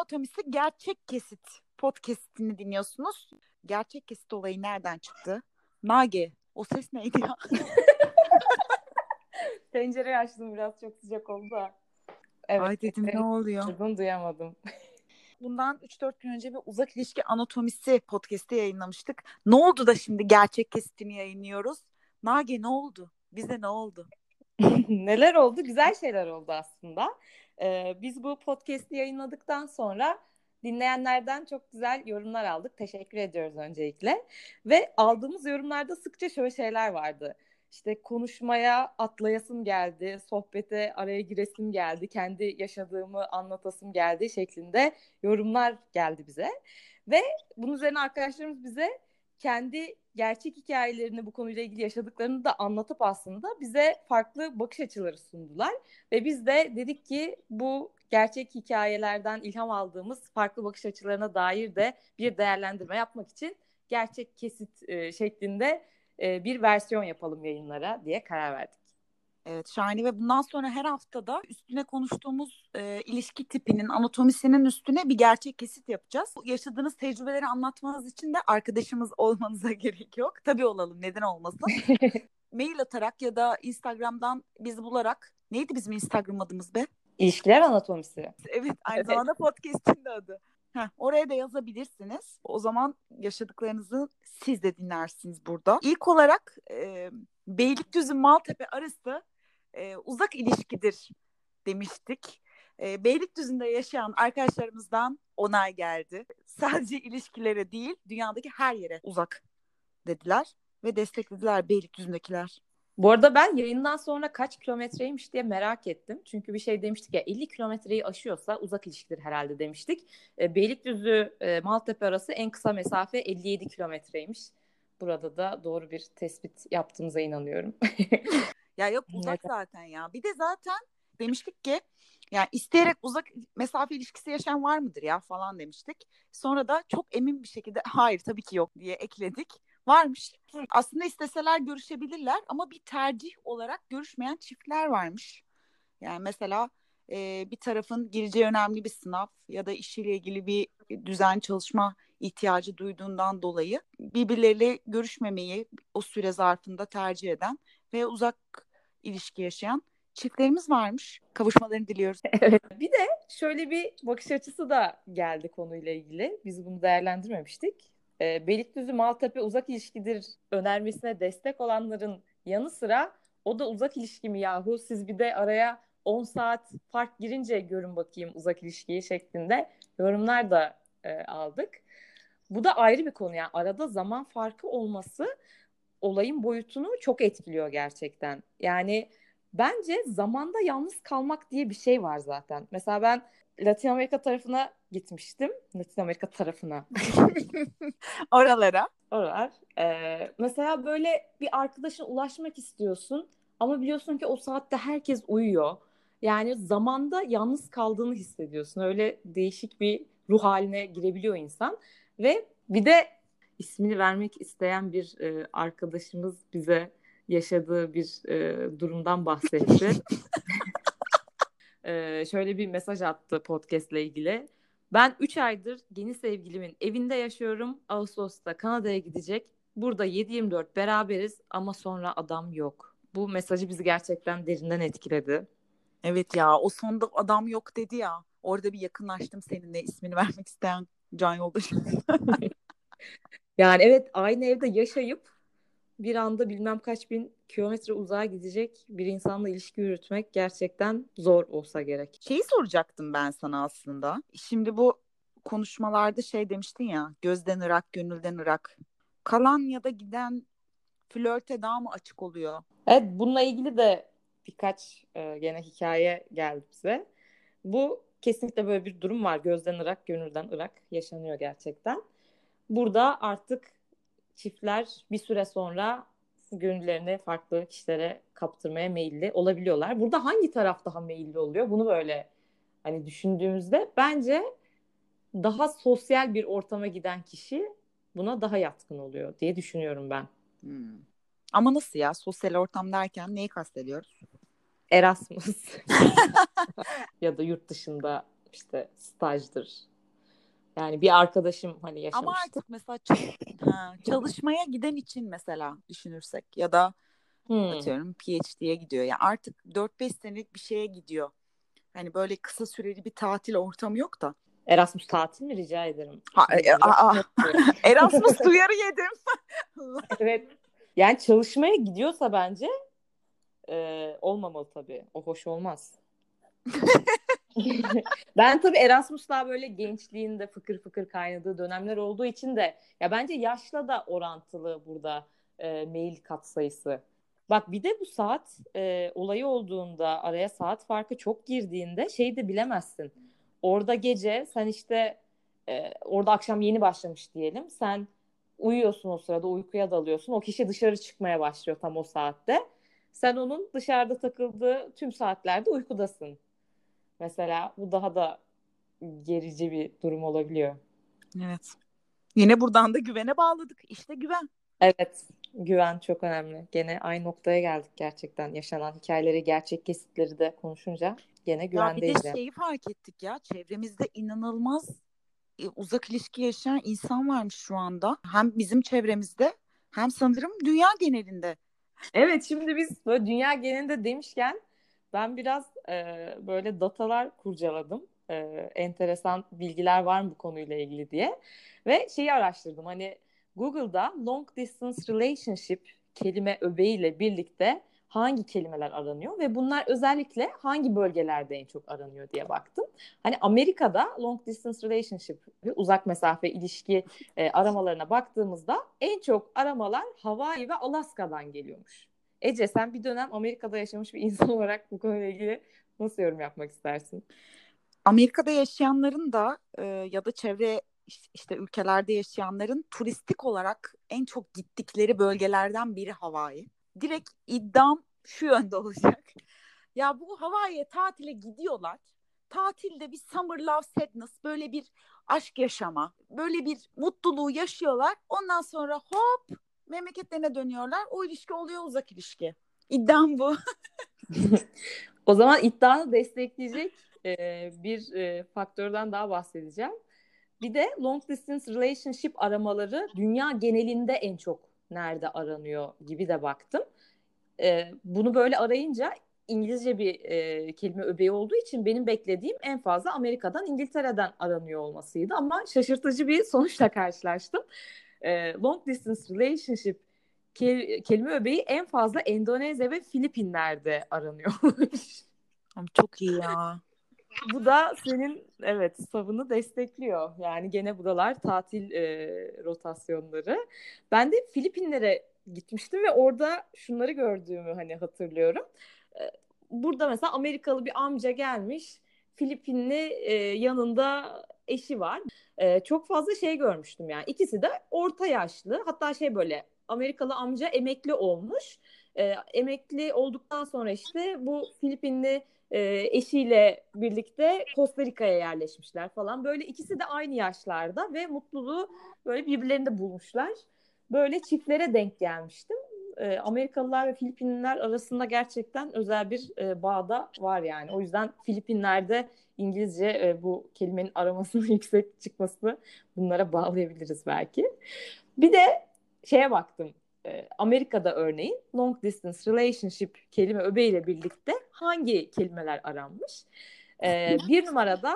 Anatomisi Gerçek Kesit podcastini dinliyorsunuz. Gerçek kesit olayı nereden çıktı? Nage. O ses neydi ya? Pencereyi açtım biraz çok sıcak oldu da. Evet. Ay dedim ne oluyor? Bunu duyamadım. Bundan 3-4 gün önce bir uzak ilişki anatomisi podcast'i yayınlamıştık. Ne oldu da şimdi gerçek kesitini yayınlıyoruz? Nage ne oldu? Bize ne oldu? Neler oldu? Güzel şeyler oldu aslında. Ee, biz bu podcast'i yayınladıktan sonra dinleyenlerden çok güzel yorumlar aldık. Teşekkür ediyoruz öncelikle. Ve aldığımız yorumlarda sıkça şöyle şeyler vardı. İşte konuşmaya atlayasım geldi, sohbete araya giresim geldi, kendi yaşadığımı anlatasım geldi şeklinde yorumlar geldi bize. Ve bunun üzerine arkadaşlarımız bize kendi gerçek hikayelerini bu konuyla ilgili yaşadıklarını da anlatıp aslında bize farklı bakış açıları sundular. Ve biz de dedik ki bu gerçek hikayelerden ilham aldığımız farklı bakış açılarına dair de bir değerlendirme yapmak için gerçek kesit e, şeklinde e, bir versiyon yapalım yayınlara diye karar verdik. Evet Şahane ve bundan sonra her haftada üstüne konuştuğumuz e, ilişki tipinin anatomisinin üstüne bir gerçek kesit yapacağız. Yaşadığınız tecrübeleri anlatmanız için de arkadaşımız olmanıza gerek yok. Tabii olalım neden olmasın. Mail atarak ya da Instagram'dan bizi bularak neydi bizim Instagram adımız be? İlişkiler anatomisi. Evet aynı zamanda podcast'in de adı. Heh, oraya da yazabilirsiniz. O zaman yaşadıklarınızı siz de dinlersiniz burada. İlk olarak e, Beylikdüzü Maltepe arası e, uzak ilişkidir demiştik. E, Beylikdüzü'nde yaşayan arkadaşlarımızdan onay geldi. Sadece ilişkilere değil dünyadaki her yere uzak dediler ve desteklediler Beylikdüzü'ndekiler. Bu arada ben yayından sonra kaç kilometreymiş diye merak ettim. Çünkü bir şey demiştik ya 50 kilometreyi aşıyorsa uzak ilişkidir herhalde demiştik. E, Beylikdüzü e, Maltepe arası en kısa mesafe 57 kilometreymiş. Burada da doğru bir tespit yaptığımıza inanıyorum. ya yok uzak Neden? zaten ya. Bir de zaten demiştik ki yani isteyerek uzak mesafe ilişkisi yaşayan var mıdır ya falan demiştik. Sonra da çok emin bir şekilde hayır tabii ki yok diye ekledik varmış. Aslında isteseler görüşebilirler ama bir tercih olarak görüşmeyen çiftler varmış. Yani mesela e, bir tarafın gireceği önemli bir sınav ya da işiyle ilgili bir düzen çalışma ihtiyacı duyduğundan dolayı birbirleriyle görüşmemeyi o süre zarfında tercih eden ve uzak ilişki yaşayan çiftlerimiz varmış. Kavuşmalarını diliyoruz. Evet. Bir de şöyle bir bakış açısı da geldi konuyla ilgili. Biz bunu değerlendirmemiştik e, Beylikdüzü Maltepe uzak ilişkidir önermesine destek olanların yanı sıra o da uzak ilişki mi yahu siz bir de araya 10 saat fark girince görün bakayım uzak ilişkiyi şeklinde yorumlar da e, aldık. Bu da ayrı bir konu yani arada zaman farkı olması olayın boyutunu çok etkiliyor gerçekten. Yani bence zamanda yalnız kalmak diye bir şey var zaten. Mesela ben Latin Amerika tarafına gitmiştim. Latin Amerika tarafına. Oralara. Oralar. Ee, mesela böyle bir arkadaşına ulaşmak istiyorsun ama biliyorsun ki o saatte herkes uyuyor. Yani zamanda yalnız kaldığını hissediyorsun. Öyle değişik bir ruh haline girebiliyor insan. Ve bir de ismini vermek isteyen bir e, arkadaşımız bize yaşadığı bir e, durumdan bahsetti. e, şöyle bir mesaj attı podcast ile ilgili. Ben 3 aydır yeni sevgilimin evinde yaşıyorum. Ağustos'ta Kanada'ya gidecek. Burada 7-24 beraberiz ama sonra adam yok. Bu mesajı bizi gerçekten derinden etkiledi. Evet ya o sonunda adam yok dedi ya. Orada bir yakınlaştım seninle ismini vermek isteyen can yoldaşım. yani evet aynı evde yaşayıp bir anda bilmem kaç bin kilometre uzağa gidecek bir insanla ilişki yürütmek gerçekten zor olsa gerek. Şeyi soracaktım ben sana aslında. Şimdi bu konuşmalarda şey demiştin ya gözden ırak gönülden ırak. Kalan ya da giden flörte daha mı açık oluyor? Evet bununla ilgili de birkaç e, gene hikaye geldi bize. Bu kesinlikle böyle bir durum var. Gözden ırak, gönülden ırak yaşanıyor gerçekten. Burada artık çiftler bir süre sonra gönüllerini farklı kişilere kaptırmaya meyilli olabiliyorlar. Burada hangi taraf daha meyilli oluyor? Bunu böyle hani düşündüğümüzde bence daha sosyal bir ortama giden kişi buna daha yatkın oluyor diye düşünüyorum ben. Hmm. Ama nasıl ya? Sosyal ortam derken neyi kastediyoruz? Erasmus ya da yurt dışında işte stajdır. Yani bir arkadaşım hani yaşamıştı. Ama artık mesela ha, çalışmaya giden için mesela düşünürsek ya da hmm. atıyorum PhD'ye gidiyor. Yani artık 4-5 senelik bir şeye gidiyor. Hani böyle kısa süreli bir tatil ortamı yok da. Erasmus tatil mi rica ederim? Ha, e, a, a, Erasmus duyarı yedim. evet. Yani çalışmaya gidiyorsa bence e, olmamalı tabii. O hoş olmaz. ben tabii Erasmus'la böyle gençliğinde fıkır fıkır kaynadığı dönemler olduğu için de ya bence yaşla da orantılı burada e, mail kat sayısı. Bak bir de bu saat e, olayı olduğunda araya saat farkı çok girdiğinde şey de bilemezsin. Orada gece sen işte e, orada akşam yeni başlamış diyelim. Sen uyuyorsun o sırada uykuya dalıyorsun. O kişi dışarı çıkmaya başlıyor tam o saatte. Sen onun dışarıda takıldığı tüm saatlerde uykudasın. Mesela bu daha da gerici bir durum olabiliyor. Evet. Yine buradan da güvene bağladık. İşte güven. Evet. Güven çok önemli. Gene aynı noktaya geldik gerçekten. Yaşanan hikayeleri, gerçek kesitleri de konuşunca gene güvendeyiz. Ya bir de şeyi fark ettik ya. Çevremizde inanılmaz e, uzak ilişki yaşayan insan varmış şu anda. Hem bizim çevremizde hem sanırım dünya genelinde. Evet şimdi biz böyle dünya genelinde demişken ben biraz e, böyle datalar kurcaladım. E, enteresan bilgiler var mı bu konuyla ilgili diye. Ve şeyi araştırdım. Hani Google'da long distance relationship kelime öbeğiyle birlikte hangi kelimeler aranıyor ve bunlar özellikle hangi bölgelerde en çok aranıyor diye baktım. Hani Amerika'da long distance relationship uzak mesafe ilişki e, aramalarına baktığımızda en çok aramalar Hawaii ve Alaska'dan geliyormuş. Ece sen bir dönem Amerika'da yaşamış bir insan olarak bu konuyla ilgili nasıl yorum yapmak istersin? Amerika'da yaşayanların da e, ya da çevre işte ülkelerde yaşayanların turistik olarak en çok gittikleri bölgelerden biri Hawaii. Direkt iddiam şu yönde olacak. Ya bu Hawaii'ye tatile gidiyorlar. Tatilde bir summer love sadness böyle bir aşk yaşama, böyle bir mutluluğu yaşıyorlar. Ondan sonra hop memleketlerine dönüyorlar. O ilişki oluyor uzak ilişki. İddiam bu. o zaman iddianı destekleyecek e, bir e, faktörden daha bahsedeceğim. Bir de long distance relationship aramaları dünya genelinde en çok nerede aranıyor gibi de baktım. E, bunu böyle arayınca İngilizce bir e, kelime öbeği olduğu için benim beklediğim en fazla Amerika'dan, İngiltere'den aranıyor olmasıydı. Ama şaşırtıcı bir sonuçla karşılaştım. E, long distance relationship ke- kelime öbeği en fazla Endonezya ve Filipinler'de aranıyormuş. Çok iyi ya. bu da senin evet savını destekliyor. Yani gene buralar tatil e, rotasyonları. Ben de Filipinlere gitmiştim ve orada şunları gördüğümü hani hatırlıyorum. E, burada mesela Amerikalı bir amca gelmiş. Filipinli e, yanında eşi var. E, çok fazla şey görmüştüm yani. İkisi de orta yaşlı. Hatta şey böyle Amerikalı amca emekli olmuş. E, emekli olduktan sonra işte bu Filipinli e, eşiyle birlikte Costa Rica'ya yerleşmişler falan. Böyle ikisi de aynı yaşlarda ve mutluluğu böyle birbirlerinde bulmuşlar. Böyle çiftlere denk gelmiştim. E, Amerikalılar ve Filipinliler arasında gerçekten özel bir e, bağda var yani. O yüzden Filipinler'de İngilizce e, bu kelimenin aramasının yüksek çıkmasını bunlara bağlayabiliriz belki. Bir de şeye baktım. E, Amerika'da örneğin long distance relationship kelime öbeğiyle birlikte hangi kelimeler aranmış? E, bir numarada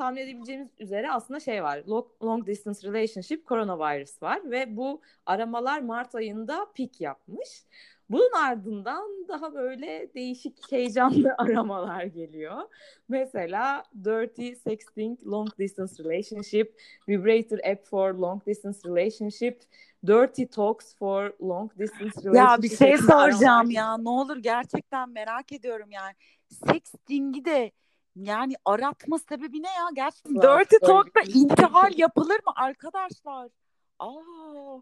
tahmin edebileceğimiz üzere aslında şey var. Long distance relationship coronavirus var ve bu aramalar Mart ayında peak yapmış. Bunun ardından daha böyle değişik heyecanlı aramalar geliyor. Mesela Dirty Sexting Long Distance Relationship, Vibrator App for Long Distance Relationship, Dirty Talks for Long Distance Relationship. Ya bir şey soracağım ya. Ne olur gerçekten merak ediyorum yani. Sexting'i de yani aratma sebebi ne ya? Gerçekten Dirty Talk'ta intihal yapılır mı arkadaşlar? Aa,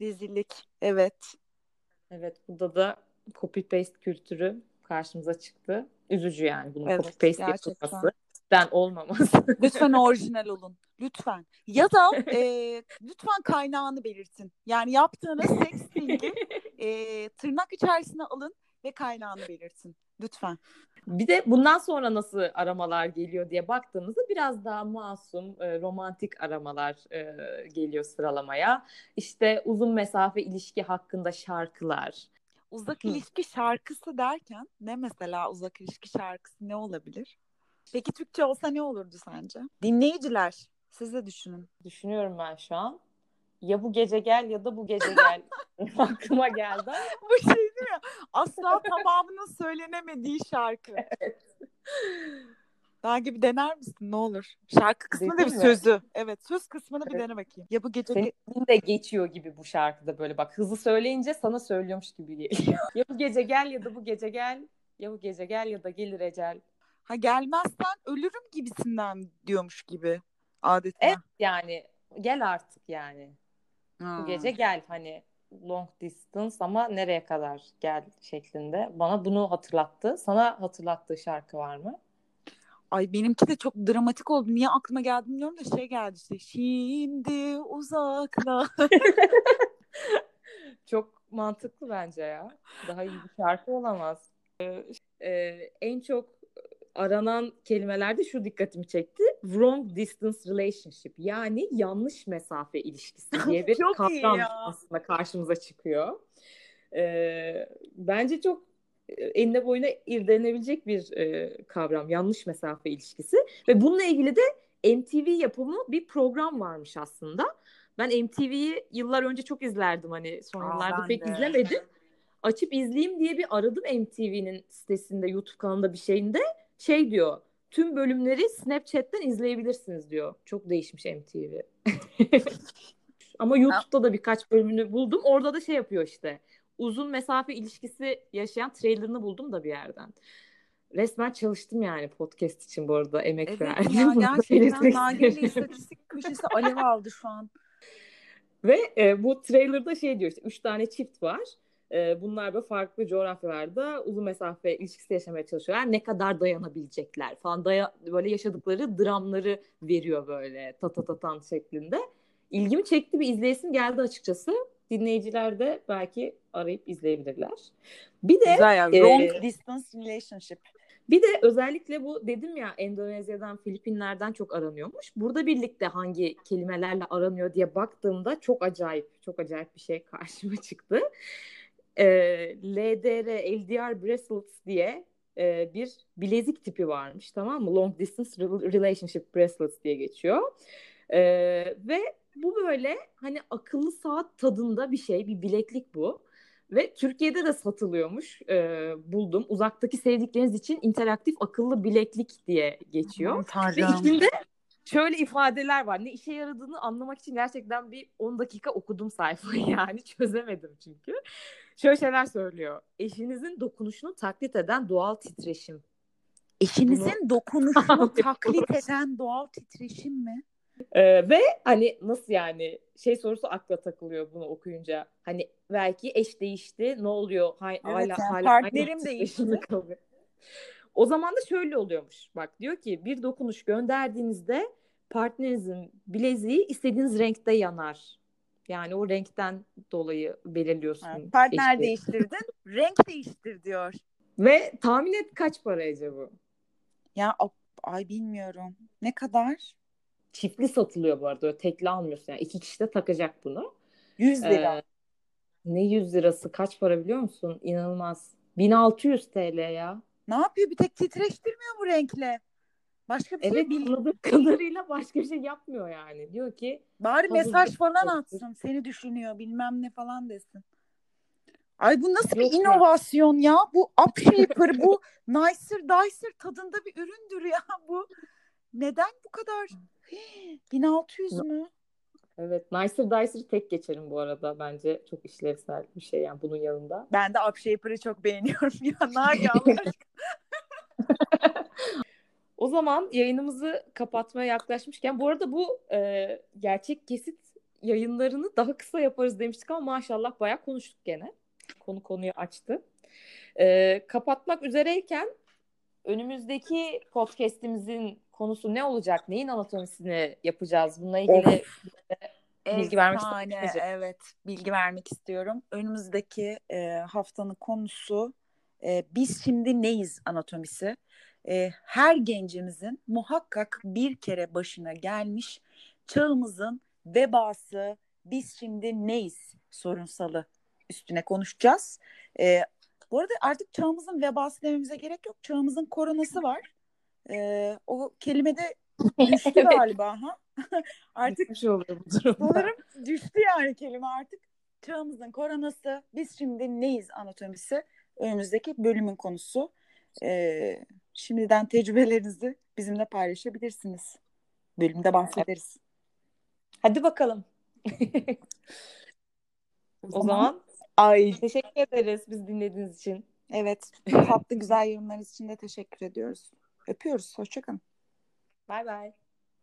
rezillik. Evet. Evet burada da copy paste kültürü karşımıza çıktı. Üzücü yani bunun evet, copy paste yapılması. Ben olmaması. Lütfen orijinal olun. Lütfen. Ya da e, lütfen kaynağını belirtin. Yani yaptığınız sexting'i e, tırnak içerisine alın. ve kaynağını belirtin. Lütfen. Bir de bundan sonra nasıl aramalar geliyor diye baktığımızda biraz daha masum, e, romantik aramalar e, geliyor sıralamaya. İşte uzun mesafe ilişki hakkında şarkılar. Uzak Hı. ilişki şarkısı derken ne mesela uzak ilişki şarkısı ne olabilir? Peki Türkçe olsa ne olurdu sence? Dinleyiciler siz de düşünün. Düşünüyorum ben şu an. Ya bu gece gel ya da bu gece gel aklıma geldi. bu şey değil mi? Asla tamamının söylenemediği şarkı. Evet. Daha gibi dener misin ne olur? Şarkı kısmı da bir sözü. Evet söz kısmını bir dene bakayım. Ya bu gece Senin de geçiyor gibi bu şarkıda böyle bak hızlı söyleyince sana söylüyormuş gibi geliyor. ya bu gece gel ya da bu gece gel. Ya bu gece gel ya da gelir ecel. Ha gelmezsen ölürüm gibisinden diyormuş gibi adeta. Evet yani gel artık yani. Ha. Bu gece gel hani long distance ama nereye kadar gel şeklinde. Bana bunu hatırlattı. Sana hatırlattığı şarkı var mı? Ay benimki de çok dramatik oldu. Niye aklıma geldi bilmiyorum da şey geldi işte. Şimdi uzakla. çok mantıklı bence ya. Daha iyi bir şarkı olamaz. Ee, e, en çok aranan kelimelerde şu dikkatimi çekti. Wrong distance relationship yani yanlış mesafe ilişkisi diye bir kavram aslında karşımıza çıkıyor. Ee, bence çok e, enine boyuna irdelenebilecek bir e, kavram yanlış mesafe ilişkisi ve bununla ilgili de MTV yapımı bir program varmış aslında. Ben MTV'yi yıllar önce çok izlerdim hani son yıllarda pek de. izlemedim. Açıp izleyeyim diye bir aradım MTV'nin sitesinde, YouTube kanalında bir şeyinde şey diyor. Tüm bölümleri Snapchat'ten izleyebilirsiniz diyor. Çok değişmiş MTV. Ama YouTube'da da birkaç bölümünü buldum. Orada da şey yapıyor işte. Uzun mesafe ilişkisi yaşayan trailerını buldum da bir yerden. Resmen çalıştım yani podcast için bu arada emek evet verdim. Ya, gerçekten Nagihan'ın istatistik köşesi alev aldı şu an. Ve e, bu trailerda şey diyor işte üç tane çift var e, bunlar böyle farklı coğrafyalarda uzun mesafe ilişkisi yaşamaya çalışıyorlar. Ne kadar dayanabilecekler falan. Daya, böyle yaşadıkları dramları veriyor böyle tatatatan şeklinde. İlgimi çekti bir izleyesim geldi açıkçası. Dinleyiciler de belki arayıp izleyebilirler. Bir de Güzel ya. E, Long distance relationship. Bir de özellikle bu dedim ya Endonezya'dan, Filipinler'den çok aranıyormuş. Burada birlikte hangi kelimelerle aranıyor diye baktığımda çok acayip, çok acayip bir şey karşıma çıktı e, LDR, LDR bracelets diye e, bir bilezik tipi varmış tamam mı? Long Distance Relationship Bracelets diye geçiyor. E, ve bu böyle hani akıllı saat tadında bir şey, bir bileklik bu. Ve Türkiye'de de satılıyormuş. E, buldum. Uzaktaki sevdikleriniz için interaktif akıllı bileklik diye geçiyor. Aman Ve içinde şöyle ifadeler var. Ne işe yaradığını anlamak için gerçekten bir 10 dakika okudum sayfayı yani çözemedim çünkü. Şöyle şeyler söylüyor. Eşinizin dokunuşunu taklit eden doğal titreşim. Eşinizin Bunu... dokunuşunu taklit eden doğal titreşim mi? Ee, ve hani nasıl yani şey sorusu akla takılıyor bunu okuyunca. Hani belki eş değişti ne oluyor? Ha, evet, hala, yani hala partnerim değişti. Kalıyor. O zaman da şöyle oluyormuş. Bak diyor ki bir dokunuş gönderdiğinizde partnerinizin bileziği istediğiniz renkte yanar. Yani o renkten dolayı belirliyorsun. Ha, partner eşli. değiştirdin, renk değiştir diyor. Ve tahmin et kaç para bu? Ya ay bilmiyorum. Ne kadar? Çiftli satılıyor bu arada. tekli almıyorsun. Yani iki kişi de takacak bunu. 100 lira. Ee, ne 100 lirası? Kaç para biliyor musun? İnanılmaz. 1600 TL ya. Ne yapıyor? Bir tek titreştirmiyor mu renkle? Başka bir evet, şey bil. Anladığım kadarıyla başka bir şey yapmıyor yani. Diyor ki bari mesaj falan atsın. Seni düşünüyor bilmem ne falan desin. Ay bu nasıl Yok bir inovasyon ya? Bu upshaper, bu nicer dicer tadında bir üründür ya bu. Neden bu kadar? 1600 mü? Evet, Nicer Dicer'ı tek geçerim bu arada. Bence çok işlevsel bir şey yani bunun yanında. Ben de Upshaper'ı çok beğeniyorum ya. Nagihan O zaman yayınımızı kapatmaya yaklaşmışken bu arada bu e, gerçek kesit yayınlarını daha kısa yaparız demiştik ama maşallah bayağı konuştuk gene. Konu konuyu açtı. E, kapatmak üzereyken önümüzdeki podcast'imizin konusu ne olacak? Neyin anatomisini yapacağız? Bununla ilgili of. bilgi vermek istiyorum. Evet, bilgi vermek istiyorum. Önümüzdeki e, haftanın konusu e, biz şimdi neyiz anatomisi. E, her gencimizin muhakkak bir kere başına gelmiş çağımızın vebası biz şimdi neyiz sorunsalı üstüne konuşacağız. E, bu arada artık çağımızın vebası dememize gerek yok. Çağımızın koronası var. E, o kelime de düştü Evet. galiba. Ha? artık şey oluyor bu durumda. sanırım düştü yani kelime artık. Çağımızın koronası biz şimdi neyiz anatomisi önümüzdeki bölümün konusu. E, şimdiden tecrübelerinizi bizimle paylaşabilirsiniz. Bölümde bahsederiz. Hadi bakalım. o zaman ay teşekkür ederiz biz dinlediğiniz için. evet tatlı güzel yorumlarınız için de teşekkür ediyoruz. Öpüyoruz. Hoşçakalın. Bay bay.